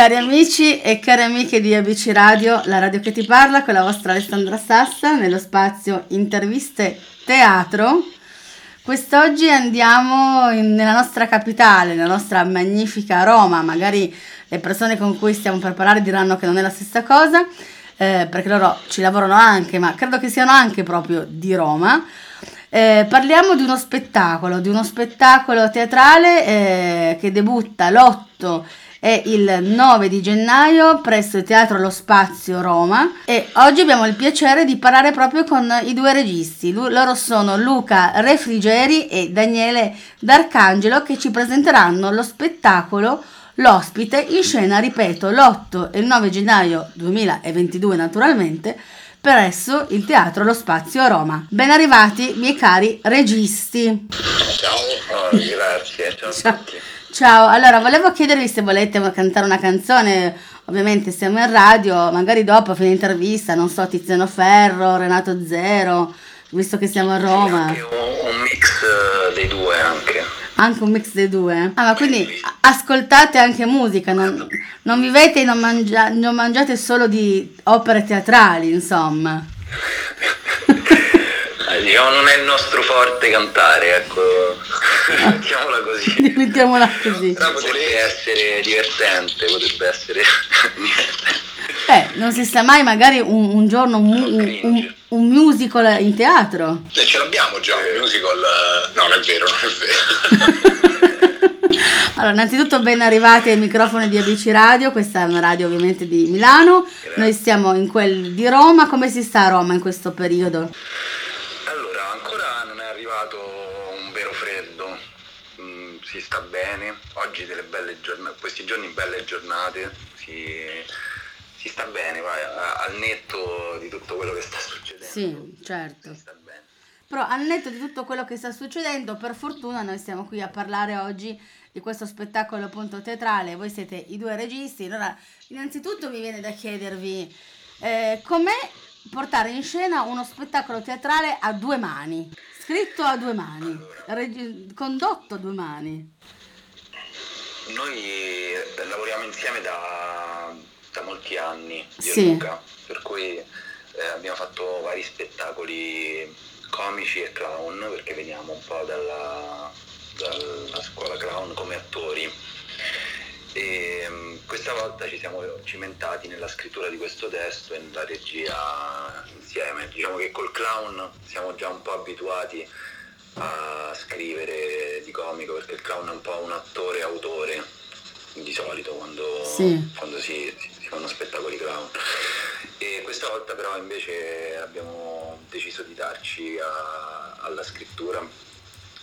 Cari amici e care amiche di ABC Radio, la radio che ti parla con la vostra Alessandra Sassa nello spazio Interviste Teatro. Quest'oggi andiamo in, nella nostra capitale, nella nostra magnifica Roma, magari le persone con cui stiamo per parlare diranno che non è la stessa cosa, eh, perché loro ci lavorano anche, ma credo che siano anche proprio di Roma. Eh, parliamo di uno spettacolo, di uno spettacolo teatrale eh, che debutta l'8 e il 9 di gennaio presso il Teatro Lo Spazio Roma e oggi abbiamo il piacere di parlare proprio con i due registi. loro sono Luca Refrigeri e Daniele D'Arcangelo che ci presenteranno lo spettacolo L'ospite in scena, ripeto, l'8 e il 9 gennaio 2022 naturalmente presso il Teatro Lo Spazio a Roma. Ben arrivati, miei cari registi. Ciao, oh, grazie, ciao, ciao. a tutti. Ciao, allora volevo chiedervi se volete cantare una canzone, ovviamente siamo in radio, magari dopo, a fine intervista, non so, Tiziano Ferro, Renato Zero, visto che siamo a Roma. Sì, un, un mix eh, dei due anche. Anche un mix dei due? Ah, ma quindi ascoltate anche musica, non, non vivete e non, mangia, non mangiate solo di opere teatrali, insomma. diciamo non è il nostro forte cantare, ecco, mettiamola così. Mettiamola così. Però potrebbe essere divertente, potrebbe essere divertente. Eh, non si sa mai, magari un, un giorno un, un, un, musical in teatro. Eh, ce l'abbiamo già, un musical... No, non è vero, non è vero. Allora, innanzitutto ben arrivati ai microfoni di ABC Radio, questa è una radio ovviamente di Milano, noi siamo in quel di Roma, come si sta a Roma in questo periodo? Allora, ancora non è arrivato un vero freddo, mm, si sta bene, oggi delle belle giornate, questi giorni belle giornate, si si sta bene, vai, al netto di tutto quello che sta succedendo. Sì, certo. Si sta bene. Però al netto di tutto quello che sta succedendo, per fortuna noi siamo qui a parlare oggi di questo spettacolo appunto teatrale, voi siete i due registi, allora innanzitutto mi viene da chiedervi eh, com'è portare in scena uno spettacolo teatrale a due mani, scritto a due mani, allora. reg- condotto a due mani. Noi lavoriamo insieme da da molti anni, io sì. Luca, per cui eh, abbiamo fatto vari spettacoli comici e clown, perché veniamo un po' dalla, dalla scuola clown come attori. E um, questa volta ci siamo cimentati nella scrittura di questo testo e nella regia insieme. Diciamo che col clown siamo già un po' abituati a scrivere di comico perché il clown è un po' un attore autore di solito quando, sì. quando si, si, fanno spettacoli clown. E questa volta però invece abbiamo deciso di darci a, alla scrittura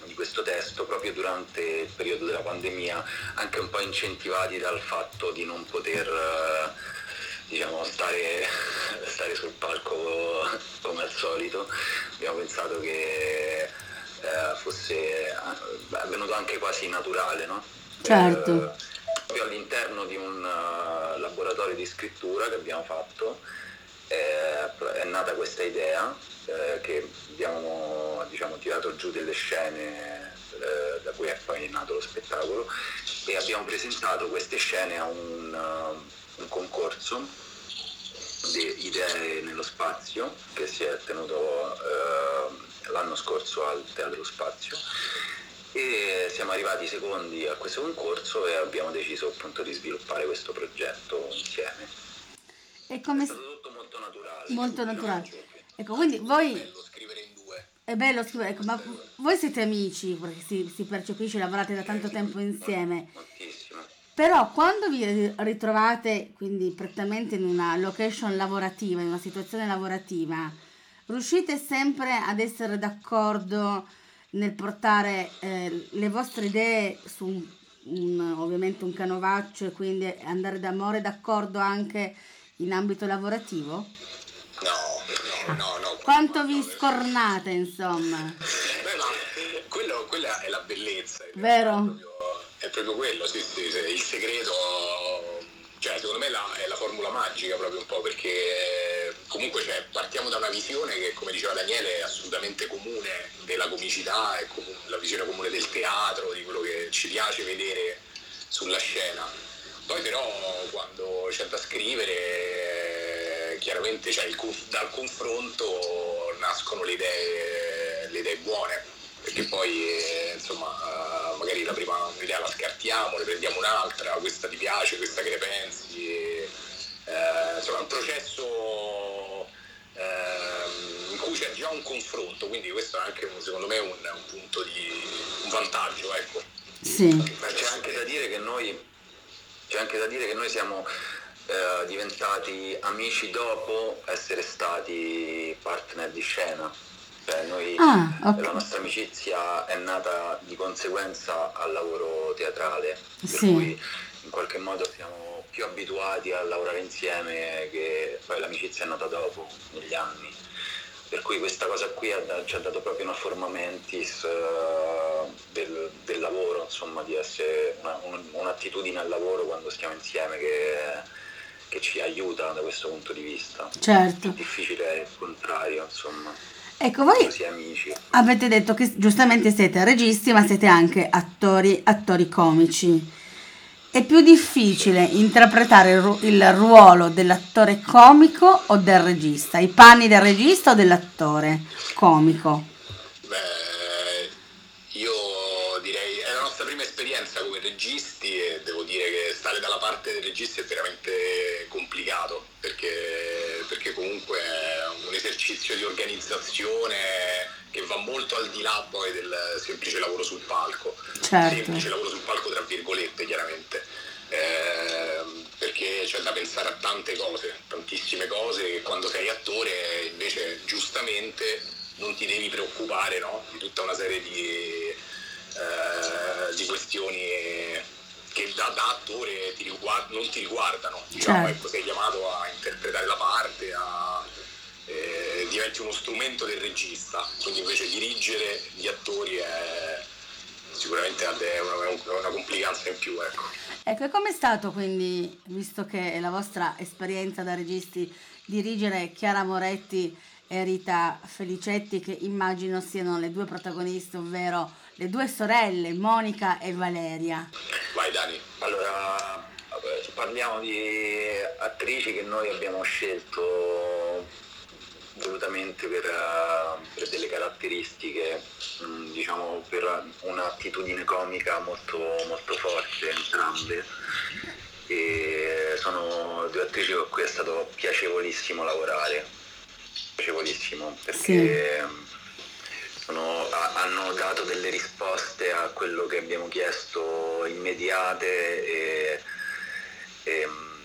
di questo testo proprio durante il periodo della pandemia, anche un po' incentivati dal fatto di non poter diciamo, stare, stare sul palco come al solito. Abbiamo pensato che eh, fosse è venuto anche quasi naturale, no? Certo. Eh, proprio all'interno di un uh, laboratorio di scrittura che abbiamo fatto. Eh, è nata questa idea eh, che abbiamo diciamo, tirato giù delle scene eh, da cui è poi nato lo spettacolo e abbiamo presentato queste scene a un, uh, un concorso di idee nello spazio che si è tenuto eh, l'anno scorso al Teatro Spazio e siamo arrivati secondi a questo concorso e abbiamo deciso appunto di sviluppare questo progetto insieme. E come... È stato tutto molto naturale. Molto naturale. Ecco, quindi voi... È bello scrivere in due. È bello scrivere, ecco, ma voi siete amici, perché si, si percepisce, lavorate da tanto tempo insieme. Moltissimo. Però quando vi ritrovate quindi prettamente in una location lavorativa, in una situazione lavorativa, riuscite sempre ad essere d'accordo nel portare eh, le vostre idee su un, un, ovviamente un canovaccio e quindi andare d'amore d'accordo anche in ambito lavorativo? No, no, no. no Quanto vi scornate, insomma? Beh, ma quello, quella è la bellezza. Vero? È proprio, è proprio quello, sì, sì, sì, il segreto, cioè secondo me la, è la formula magica proprio un po' perché comunque cioè, partiamo da una visione che come diceva Daniele è assolutamente comune della comicità, è comun- la visione comune del teatro, di quello che ci piace vedere sulla scena. Poi però quando sicuramente cioè, il, dal confronto nascono le idee, le idee buone, perché poi eh, insomma magari la prima idea la scartiamo, ne prendiamo un'altra, questa ti piace, questa che ne pensi, e, uh, insomma è un processo uh, in cui c'è già un confronto, quindi questo è anche secondo me un, un punto di un vantaggio. Ecco. Sì. C'è anche da dire che noi, c'è anche da dire che noi siamo eh, diventati amici dopo essere stati partner di scena. Cioè noi, ah, okay. La nostra amicizia è nata di conseguenza al lavoro teatrale, per sì. cui in qualche modo siamo più abituati a lavorare insieme che poi l'amicizia è nata dopo, negli anni. Per cui questa cosa qui ha, ci ha dato proprio una forma mentis uh, del, del, lavoro, insomma, di essere una, un, un'attitudine al lavoro quando stiamo insieme che che ci aiuta da questo punto di vista. Certo. È difficile il contrario, insomma. Ecco, voi avete detto che giustamente siete registi, ma siete anche attori, attori comici. È più difficile interpretare il, ru- il ruolo dell'attore comico o del regista? I panni del regista o dell'attore comico? Beh, io direi, è la nostra prima esperienza come registi e devo dire che stare dalla parte del regista è veramente complicato perché, perché comunque è un esercizio di organizzazione che va molto al di là poi del semplice lavoro sul palco. Certo. Semplice lavoro sul palco tra virgolette chiaramente. Eh, perché c'è da pensare a tante cose, tantissime cose che quando sei attore invece giustamente non ti devi preoccupare no? di tutta una serie di, eh, di questioni che da, da attore ti riguard- non ti riguardano, diciamo, certo. ecco, sei chiamato a interpretare la parte, a, diventi uno strumento del regista, quindi invece dirigere gli attori è sicuramente è una, è una complicanza in più. Ecco. ecco, e com'è stato quindi, visto che è la vostra esperienza da registi, dirigere Chiara Moretti e Rita Felicetti, che immagino siano le due protagoniste, ovvero le due sorelle, Monica e Valeria. Vai Dani. Allora, parliamo di attrici che noi abbiamo scelto volutamente per, per delle caratteristiche, mm, diciamo per un'attitudine comica molto, molto forte entrambe. E sono due attrici con cui è stato piacevolissimo lavorare, piacevolissimo perché sì. sono, hanno dato delle risposte a quello che abbiamo chiesto immediate e, e mm,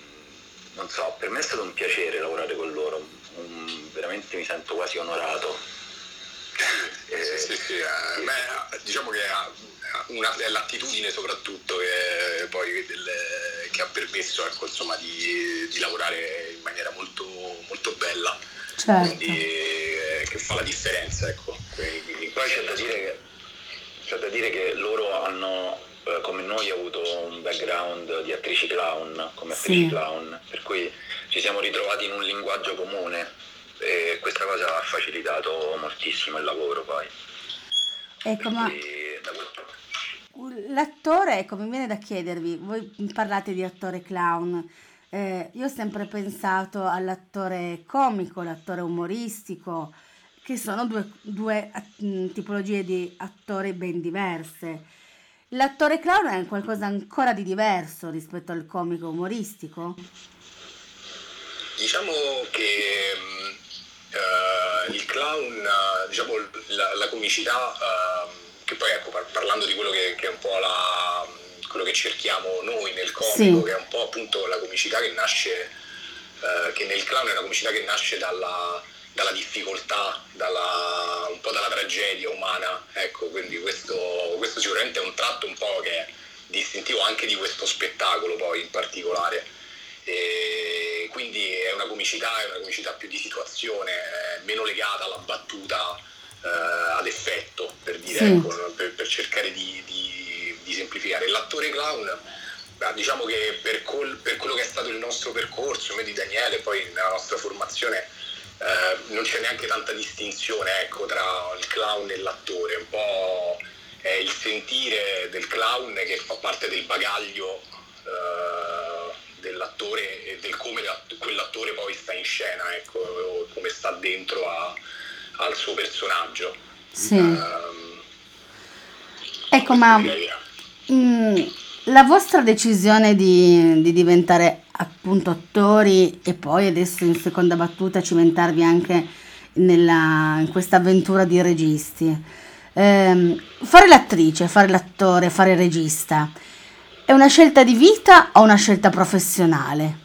non so, per me è stato un piacere lavorare con loro, un, veramente mi sento quasi onorato. Eh, sì, sì, sì, eh, beh, diciamo che una, è l'attitudine soprattutto che, poi del, che ha permesso ecco, insomma, di, di, lavorare in maniera molto, molto bella. Certo. Quindi, eh, che fa la differenza. Ecco. Quindi, poi c'è da, dire che, c'è da dire che loro hanno, eh, come noi, avuto un background di attrici clown, come attrici sì. clown, per cui ci siamo ritrovati in un linguaggio comune e questa cosa ha facilitato moltissimo il lavoro poi. Ecco, ma l'attore, ecco, mi viene da chiedervi, voi parlate di attore clown, eh, io ho sempre pensato all'attore comico, l'attore umoristico, che sono due, due mm, tipologie di attori ben diverse. L'attore clown è qualcosa ancora di diverso rispetto al comico umoristico? Diciamo che uh, il clown, diciamo la, la comicità, uh, che poi ecco, parlando di quello che, che è un po' la, quello che cerchiamo noi nel comico, sì. che è un po' appunto la comicità che nasce, che nel clown è una comicità che nasce dalla, dalla difficoltà, dalla, un po' dalla tragedia umana, ecco, quindi questo, questo sicuramente è un tratto un po' che è distintivo anche di questo spettacolo poi in particolare. E quindi è una comicità, è una comicità più di situazione, meno legata alla battuta eh, ad effetto, per dire, sì. ecco, per, per, cercare di, di di semplificare. L'attore clown, diciamo che per, col, per, quello che è stato il nostro percorso, me di Daniele, poi nella nostra formazione, eh, non c'è neanche tanta distinzione ecco, tra il clown e l'attore, un po' è il sentire del clown che fa parte del bagaglio eh, dell'attore e del come quell'attore poi sta in scena, ecco, come sta dentro a, al suo personaggio. Sì. Um, ecco, ma mh, mm, la vostra decisione di, di, diventare appunto attori e poi adesso in seconda battuta cimentarvi anche nella, in questa avventura di registi, eh, fare l'attrice, fare l'attore, fare il regista, è una scelta di vita o una scelta professionale?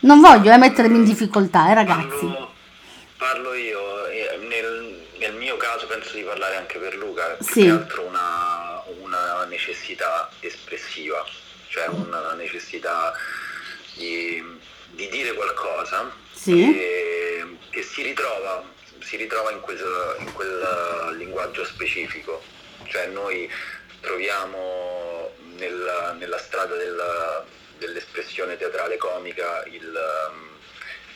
Non voglio eh, mettermi in difficoltà, eh, ragazzi. Parlo, parlo io, nel, nel, mio caso penso di parlare anche per Luca, più sì. che altro una, una necessità espressiva, cioè una necessità di, di dire qualcosa sì. che, che si, ritrova, si ritrova in quel, in quel linguaggio specifico, cioè noi troviamo nel, nella strada del dell'espressione teatrale comica il, um,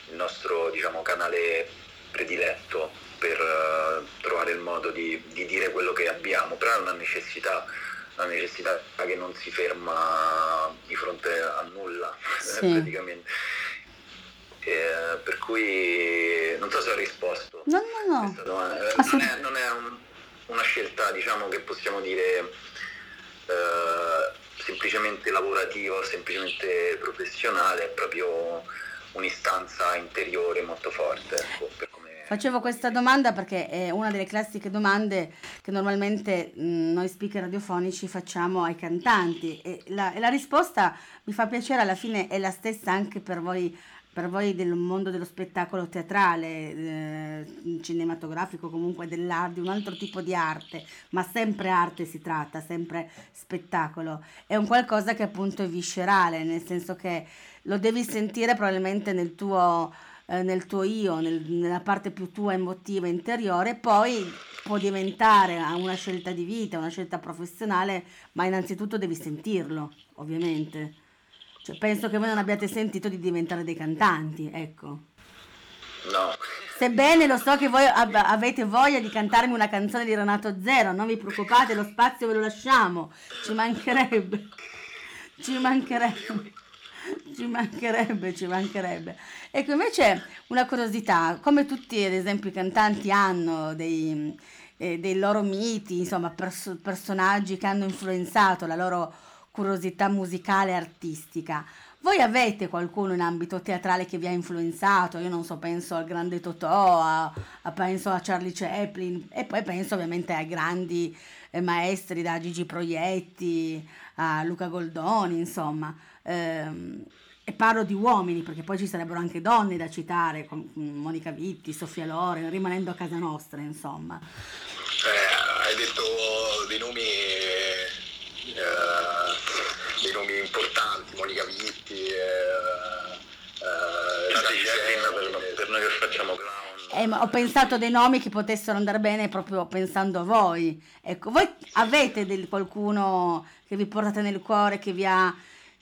il nostro diciamo, canale prediletto per uh, trovare il modo di, di, dire quello che abbiamo, però è una necessità, una necessità che non si ferma di fronte a nulla sì. praticamente. Eh, per cui non so se ho risposto. No, no, no. Non è, non è un, una scelta diciamo che possiamo dire eh, semplicemente lavorativa semplicemente professionale, è proprio un'istanza interiore molto forte. Ecco, Facevo questa domanda perché è una delle classiche domande che normalmente mh, noi speaker radiofonici facciamo ai cantanti e la, e la risposta mi fa piacere, alla fine è la stessa anche per voi per voi del mondo dello spettacolo teatrale, eh, cinematografico, comunque dell'arte, un altro tipo di arte, ma sempre arte si tratta, sempre spettacolo. È un qualcosa che appunto è viscerale, nel senso che lo devi sentire probabilmente nel tuo, eh, nel tuo io, nel, nella parte più tua emotiva interiore, poi può diventare una scelta di vita, una scelta professionale, ma innanzitutto devi sentirlo, ovviamente. Cioè, penso che voi non abbiate sentito di diventare dei cantanti, ecco. No. Sebbene lo so che voi ab- avete voglia di cantarmi una canzone di Renato Zero, non vi preoccupate, lo spazio ve lo lasciamo. Ci mancherebbe. Ci mancherebbe. Ci mancherebbe, ci mancherebbe. Ecco, invece una curiosità, come tutti ad esempio i cantanti hanno dei, eh, dei loro miti, insomma, pers- personaggi che hanno influenzato la loro curiosità musicale e artistica. Voi avete qualcuno in ambito teatrale che vi ha influenzato? Io non so, penso al grande Totò, a, a, penso a Charlie Chaplin e poi penso ovviamente ai grandi eh, maestri da Gigi Proietti, a Luca Goldoni, insomma. Ehm, e parlo di uomini perché poi ci sarebbero anche donne da citare, come Monica Vitti, Sofia Loren, rimanendo a casa nostra, insomma. Eh, hai detto dei nomi eh, importanti, Monica Vitti, eh, eh, per, per noi che facciamo clown. Eh, ho pensato dei nomi che potessero andare bene proprio pensando a voi. Ecco, voi avete del, qualcuno che vi portate nel cuore, che vi ha,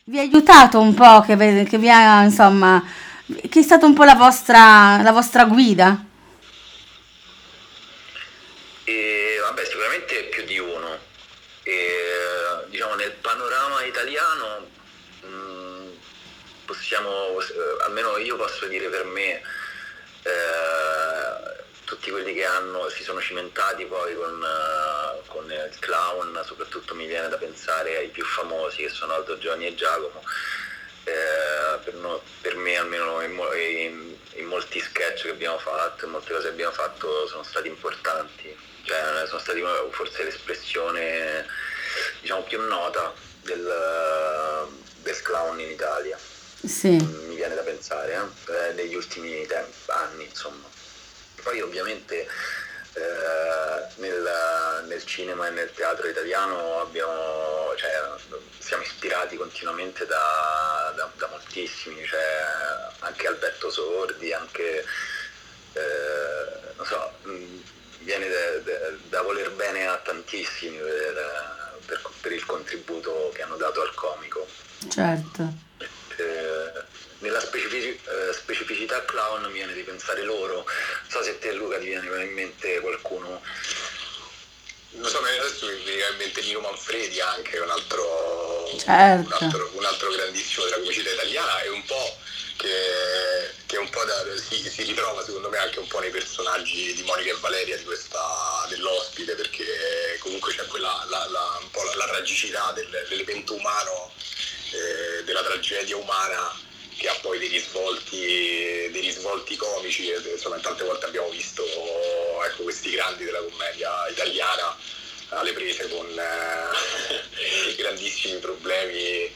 vi ha aiutato un po', che, che, vi ha, insomma, che è stata un po' la vostra, la vostra guida? E, vabbè, sicuramente più di uno. E, diciamo, nel panorama italiano mh, mm, possiamo, eh, almeno io posso dire per me, eh, tutti quelli che hanno, si sono cimentati poi con, uh, con, il clown, soprattutto mi viene da pensare ai più famosi che sono Aldo Giovanni e Giacomo. Eh, per, no, per, me almeno in, in, in, molti sketch che abbiamo fatto, in molte cose che abbiamo fatto sono stati importanti, cioè sono stati forse l'espressione diciamo, più nota del, del clown in Italia. Sì. Mi viene da pensare, eh? eh negli ultimi tempi, anni, insomma. Poi ovviamente eh, nel, nel, cinema e nel teatro italiano abbiamo, cioè, siamo ispirati continuamente da, da, da moltissimi, cioè, anche Alberto Sordi, anche, eh, non so, viene da, da, voler bene a tantissimi per, per, per, il contributo che hanno dato al comico. Certo. Eh, nella specific- eh, specificità clown mi viene di pensare loro. Non so se te Luca ti viene in mente qualcuno. Non so, adesso mi viene in mente Nino Manfredi anche, un altro, certo. un, altro, un, altro, grandissimo della comicità italiana e un po' che, che un po' da, si, si, ritrova secondo me anche un po' nei personaggi di Monica e Valeria di questa, dell'ospite perché comunque c'è quella la, la, un po' la, la tragicità del, dell'evento umano, eh, della tragedia umana che ha poi dei risvolti, dei risvolti comici, insomma tante volte abbiamo visto ecco, questi grandi della commedia italiana alle prese con eh, grandissimi problemi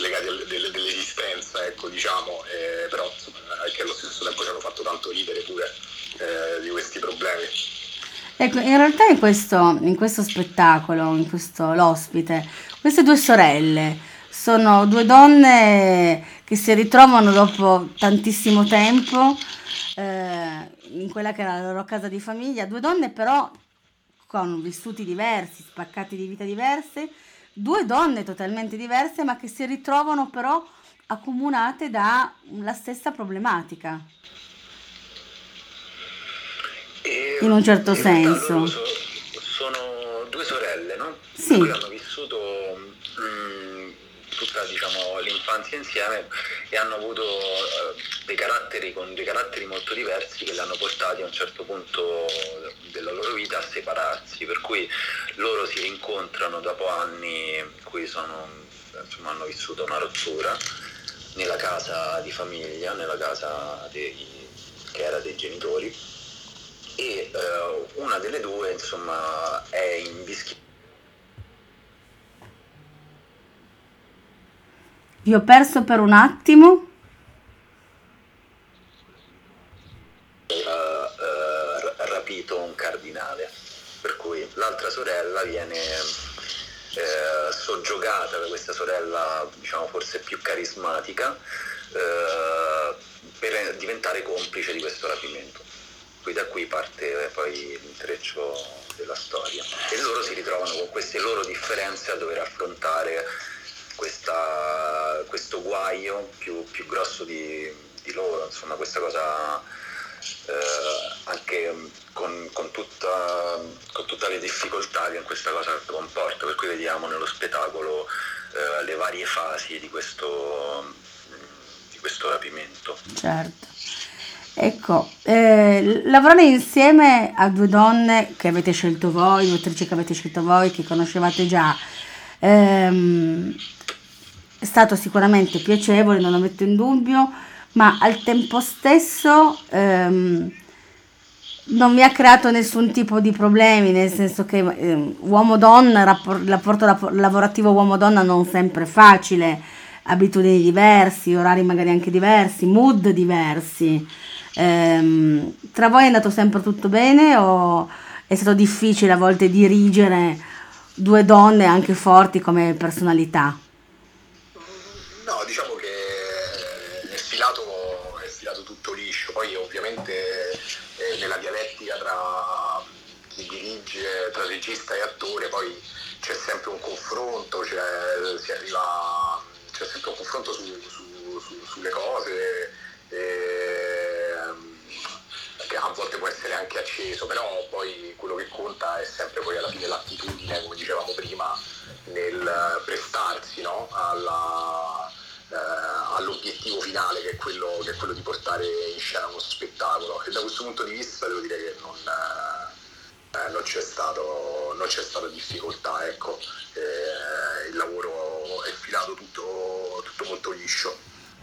legati al, del, dell'esistenza, ecco, diciamo, eh, però insomma, che allo stesso tempo ci hanno fatto tanto ridere pure eh, di questi problemi. Ecco, in realtà in questo, in questo spettacolo, in questo l'ospite, queste due sorelle sono due donne che si ritrovano dopo tantissimo tempo eh, in quella che era la loro casa di famiglia, due donne però con vissuti diversi, spaccati di vita diverse, due donne totalmente diverse ma che si ritrovano però accomunate dalla stessa problematica. E in un certo senso. Sono, sono due sorelle, no? Sì. Che hanno vissuto mm, tutta diciamo, l'infanzia insieme e hanno avuto uh, dei caratteri con dei caratteri molto diversi che li hanno portati a un certo punto della loro vita a separarsi, per cui loro si rincontrano dopo anni in cui sono, insomma, hanno vissuto una rottura nella casa di famiglia, nella casa dei, che era dei genitori e uh, una delle due insomma è in Vi ho perso per un attimo. Uh, uh, rapito un cardinale, per cui l'altra sorella viene uh, soggiogata da questa sorella, diciamo forse più carismatica, per diventare complice di questo rapimento. Qui da qui parte poi l'intreccio della storia e loro si ritrovano con queste loro differenze a dover affrontare questa, questo guaio più, più grosso di, di, loro, insomma questa cosa eh, anche con, con, tutta, con, tutte le difficoltà che questa cosa comporta, per cui vediamo nello spettacolo eh, le varie fasi di questo, di questo rapimento. Certo. Ecco, eh, lavorare insieme a due donne che avete scelto voi, due attrici che avete scelto voi, che conoscevate già, ehm, è stato sicuramente piacevole, non lo metto in dubbio, ma al tempo stesso ehm, non mi ha creato nessun tipo di problemi, nel senso che eh, uomo-donna, rapport, rapporto lavorativo uomo-donna non sempre facile, abitudini diversi, orari magari anche diversi, mood diversi. Ehm, tra voi è andato sempre tutto bene o è stato difficile a volte dirigere due donne anche forti come personalità? Tutto liscio, poi ovviamente eh, nella dialettica tra chi dirige, tra regista e attore, poi c'è sempre un confronto, si arriva, c'è sempre un confronto su, su, su, sulle cose. E, che a volte può essere anche acceso, però poi quello che conta è sempre poi alla fine l'attitudine, come dicevamo prima, nel prestarsi no? Alla, eh, finale che è, quello, che è, quello, di portare in scena uno spettacolo e da questo punto di vista devo dire che non, eh, non, c'è, stato, non c'è, stata difficoltà, ecco. eh, il lavoro è filato tutto, tutto molto liscio.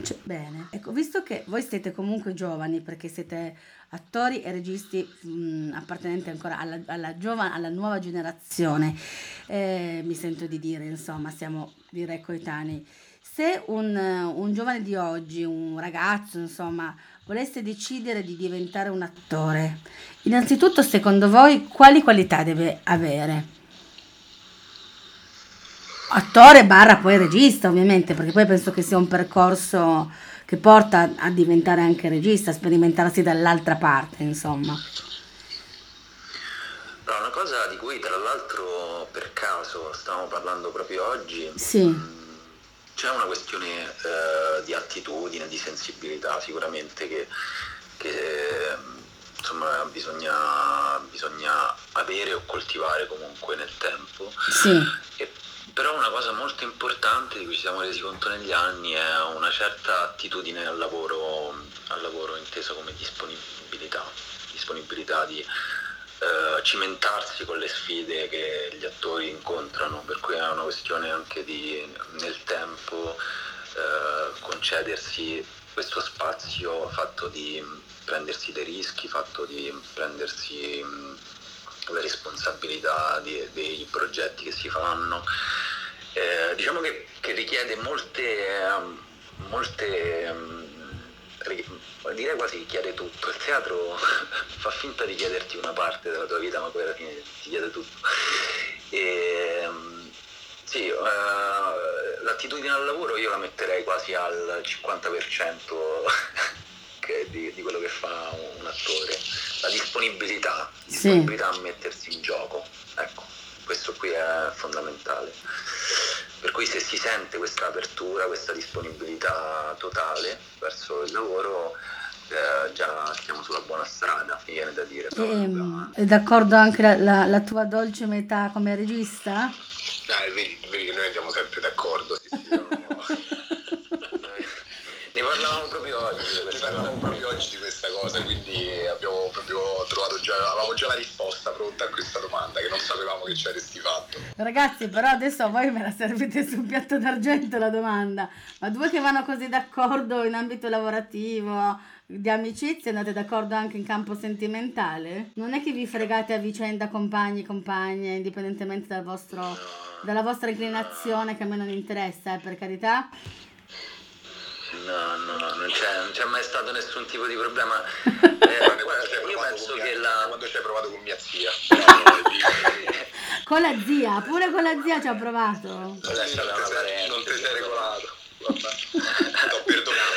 Cioè, bene, ecco, visto che voi siete comunque giovani perché siete attori e registi mh, appartenenti ancora alla, alla, giovane, alla nuova generazione, eh, mi sento di dire, insomma, siamo direi coetanei se un, un giovane di oggi, un ragazzo, insomma, volesse decidere di diventare un attore, innanzitutto secondo voi quali qualità deve avere? Attore barra poi regista ovviamente, perché poi penso che sia un percorso che porta a diventare anche regista, a sperimentarsi dall'altra parte, insomma. No, una cosa di cui tra l'altro per caso stavamo parlando proprio oggi. Sì mm, c'è una questione eh, di attitudine, di sensibilità sicuramente che, che insomma, bisogna, bisogna, avere o coltivare comunque nel tempo. Sì. E però una cosa molto importante di cui ci siamo resi conto negli anni è una certa attitudine al lavoro, al lavoro inteso come disponibilità, disponibilità di eh, cimentarsi con le sfide che gli attori incontrano, per cui è una questione anche di nel tempo eh, concedersi questo spazio fatto di prendersi dei rischi, fatto di prendersi le responsabilità di, dei progetti che si fanno. Eh, diciamo che, che, richiede molte, molte direi quasi chiede tutto. Il teatro fa finta di chiederti una parte della tua vita, ma poi alla fine ti chiede tutto. E, sì, uh, l'attitudine al lavoro io la metterei quasi al 50% di, di, quello che fa un, attore. La disponibilità, disponibilità sì. a mettersi in gioco. Ecco, questo qui è fondamentale. Per cui se si sente questa apertura, questa disponibilità totale verso il lavoro, eh, già siamo sulla buona strada, mi viene da dire. E, ehm, è d'accordo anche la, la, la, tua dolce metà come regista? Ah, vedi, vedi che noi andiamo sempre d'accordo. Sì, sì, parlavamo proprio oggi. Ne parlavamo proprio oggi di questa cosa, quindi abbiamo proprio trovato già, avevamo già la risposta pronta a questa domanda che non sapevamo che ci avresti fatto. Ragazzi, però adesso voi me la servite sul piatto d'argento la domanda. Ma due che vanno così d'accordo in ambito lavorativo, di amicizia, andate d'accordo anche in campo sentimentale? Non è che vi fregate a vicenda compagni, compagne, indipendentemente dal vostro, dalla vostra inclinazione che a me non interessa, eh, per carità? No, no, non c'è, non c'è mai stato nessun tipo di problema. Eh, io penso che la... Quando ci hai provato con mia zia. con la zia, pure con la zia ci ha provato. Non, non, non ti sei regolato. Vabbè, t'ho perdonato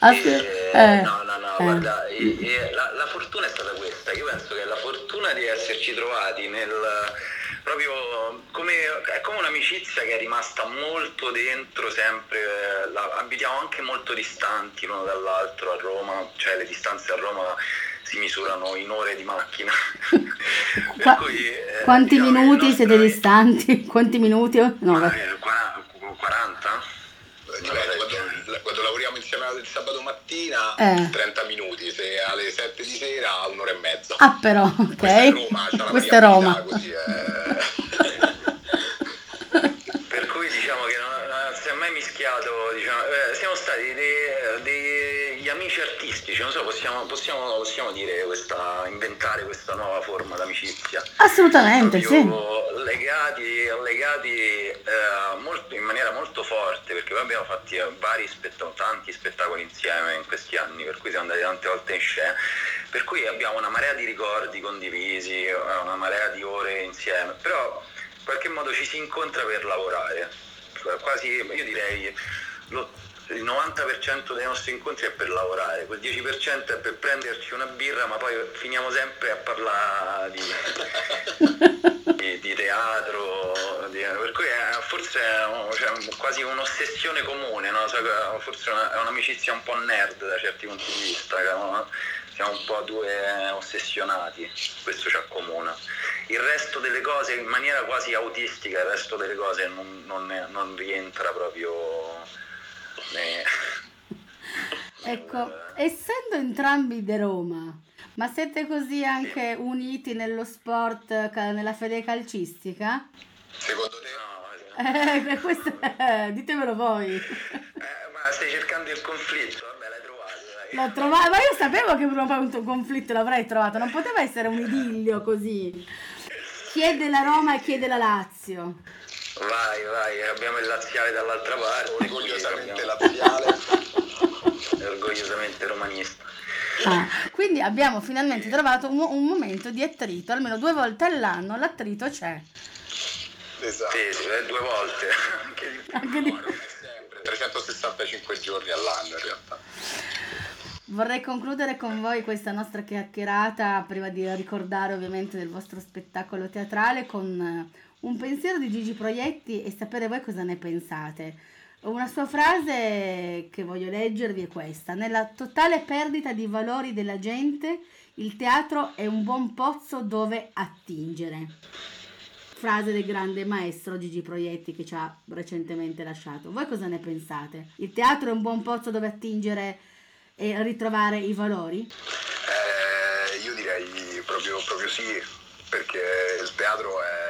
Aspe- eh, eh, no, no, no, eh. guarda, e, e la, la, fortuna è stata questa. Io penso che la fortuna di esserci trovati nel proprio come, è come un'amicizia che è rimasta molto dentro sempre, eh, la, abitiamo anche molto distanti l'uno dall'altro a Roma, cioè le distanze a Roma si misurano in ore di macchina. Qua, cui, eh, quanti diciamo minuti nostro... siete distanti? Quanti minuti? No, eh, 40? Dipende, quando, quando, lavoriamo insieme il sabato mattina eh. 30 minuti, se alle 7 di sera un'ora e mezza. Ah però, ok. Questa è Roma, Questa è Roma. Così, eh. per cui diciamo che non, non si è mai mischiato, diciamo, eh, siamo stati dei, degli amici artistici, non so, possiamo, possiamo, possiamo dire questa, inventare questa nuova forma d'amicizia. Assolutamente, sì. Legati, legati eh, molto, in maniera molto forte, perché poi abbiamo fatto vari spettacoli, tanti spettacoli insieme in questi anni, per cui siamo andati tante volte in scena, per cui abbiamo una marea di ricordi condivisi, una marea di ore insieme, però in qualche modo ci si incontra per lavorare, quasi io direi il 90% dei nostri incontri è per lavorare, quel 10% è per prenderci una birra, ma poi finiamo sempre a parlare di, di, di teatro, di, per cui è, forse è cioè, quasi un'ossessione comune, no? forse è un'amicizia un po' nerd da certi punti di vista, siamo un po' due ossessionati, questo ci accomuna. Il resto delle cose, in maniera quasi autistica, il resto delle cose non, non, non rientra proprio ecco, essendo entrambi di Roma, ma siete così anche uniti nello sport, nella fede calcistica? Secondo te no? Eh, questo, eh, ditemelo voi. Eh, ma stai cercando il conflitto, vabbè l'hai trovato. Dai. L'ho trovato, ma io sapevo che prima o un conflitto l'avrei trovato, non poteva essere un idillio così. Chiede la Roma e chiede la Lazio. Vai, vai, abbiamo il laziale dall'altra parte. Orgogliosamente laziale. orgogliosamente romanista. Ah, quindi abbiamo finalmente trovato un, un, momento di attrito, almeno due volte all'anno l'attrito c'è. Esatto. Sì, eh, due volte, anche di più. Anche di... Sempre, 365 giorni all'anno in realtà. Vorrei concludere con voi questa nostra chiacchierata, prima di ricordare ovviamente del vostro spettacolo teatrale, con un pensiero di Gigi Proietti e sapere voi cosa ne pensate. Una sua frase che voglio leggervi è questa: Nella totale perdita di valori della gente, il teatro è un buon pozzo dove attingere. frase del grande maestro Gigi Proietti che ci ha recentemente lasciato. Voi cosa ne pensate? Il teatro è un buon pozzo dove attingere e ritrovare i valori? Eh, io direi proprio, proprio sì, perché il teatro è,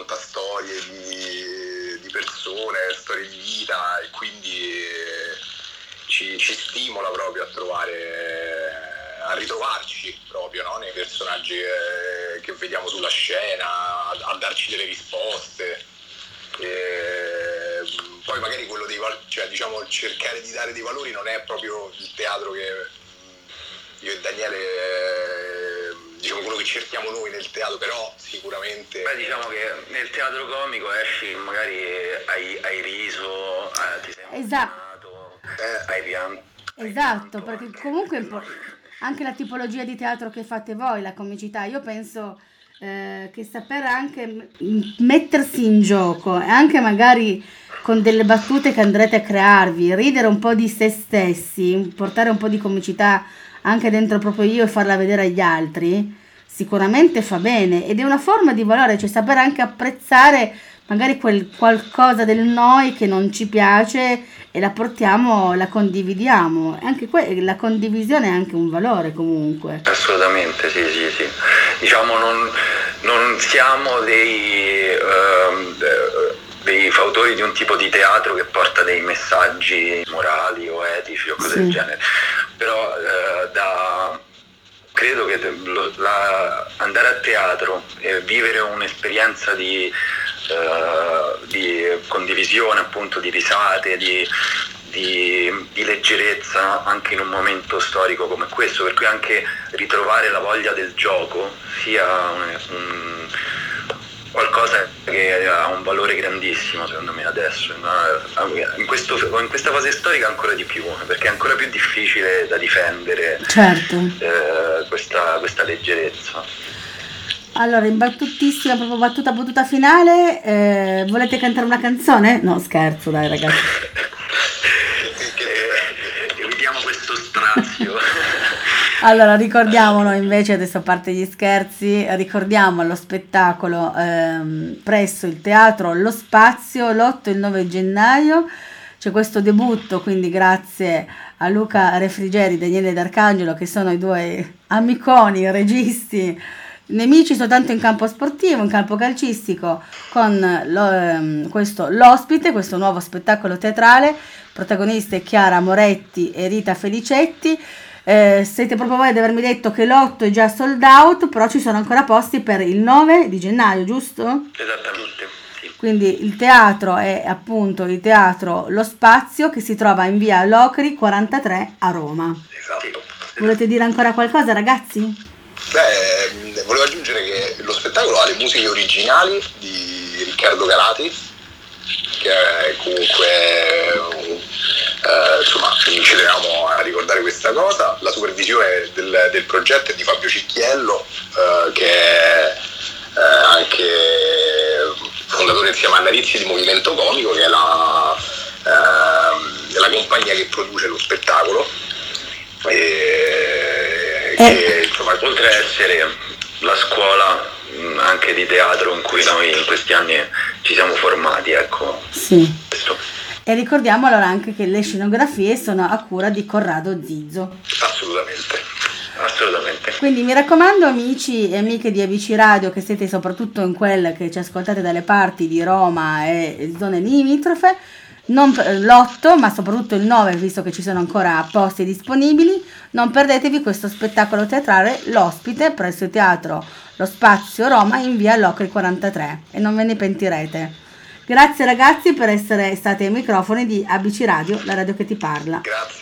racconta storie di, di, persone, storie di vita e quindi ci, ci stimola proprio a trovare a ritrovarci proprio no? nei personaggi che, che, vediamo sulla scena, a, a darci delle risposte. E poi magari quello dei cioè diciamo cercare di dare dei valori non è proprio il teatro che io e Daniele diciamo quello che cerchiamo noi nel teatro, però sicuramente. Beh, diciamo che nel teatro comico esci, magari hai, hai riso, eh, ti sei esatto. eh, hai pianto. Esatto, perché comunque è importante anche la tipologia di teatro che fate voi, la comicità, io penso eh, che saper anche mettersi in gioco e anche magari con delle battute che andrete a crearvi, ridere un po' di se stessi, portare un po' di comicità anche dentro proprio io e farla vedere agli altri, sicuramente fa bene ed è una forma di valore, cioè saper anche apprezzare magari quel qualcosa del noi che non ci piace e la portiamo, la condividiamo. Anche que- la condivisione è anche un valore comunque. Assolutamente, sì, sì, sì. Diciamo non, non siamo dei, uh, dei fautori di un tipo di teatro che porta dei messaggi morali o etici o cose sì. del genere, però credo che lo, la, andare a teatro e vivere un'esperienza di eh, di condivisione, appunto di risate, di, di, di, leggerezza anche in un momento storico come questo, per cui anche ritrovare la voglia del gioco sia un, un, qualcosa che ha un valore grandissimo secondo me adesso, in, questo, in, questa fase storica ancora di più, perché è ancora più difficile da difendere certo. eh, questa, questa leggerezza. Allora, in battutissima, proprio battuta battuta finale, eh, volete cantare una canzone? No, scherzo, dai ragazzi. allora, ricordiamolo invece, adesso a parte gli scherzi, ricordiamo lo spettacolo ehm, presso il teatro Lo Spazio l'8 e il 9 gennaio. C'è questo debutto, quindi grazie a Luca Refrigeri, Daniele D'Arcangelo, che sono i due amiconi, registi nemici soltanto in campo sportivo, in campo calcistico, con lo, ehm, questo L'ospite, questo nuovo spettacolo teatrale, protagoniste Chiara Moretti e Rita Felicetti. Eh, siete proprio voi ad avermi detto che l'8 è già sold out, però ci sono ancora posti per il 9 di gennaio, giusto? Esattamente. Sì. Quindi il teatro è appunto il teatro Lo Spazio che si trova in via Locri 43 a Roma. Esatto. Volete dire ancora qualcosa ragazzi? Beh, volevo aggiungere che lo spettacolo ha le musiche originali di Riccardo Galati, che è comunque eh, insomma ci teniamo a ricordare questa cosa. La supervisione del, del progetto è di Fabio Cicchiello, eh, che è eh, anche fondatore insieme a Narizzi di Movimento Comico, che è la, ehm, la compagnia che produce lo spettacolo. E, che, insomma, oltre ad essere la scuola anche di teatro in cui noi in questi anni ci siamo formati, ecco. Sì. E ricordiamo allora anche che le scenografie sono a cura di Corrado Zizzo. Assolutamente. Assolutamente. Quindi mi raccomando amici e amiche di ABC Radio che siete soprattutto in quelle che ci ascoltate dalle parti di Roma e zone limitrofe, non l'8 ma soprattutto il 9 visto che ci sono ancora posti disponibili non perdetevi questo spettacolo teatrale l'ospite presso il teatro Lo Spazio Roma in via Locri 43 e non ve ne pentirete grazie ragazzi per essere stati ai microfoni di ABC Radio la radio che ti parla. Grazie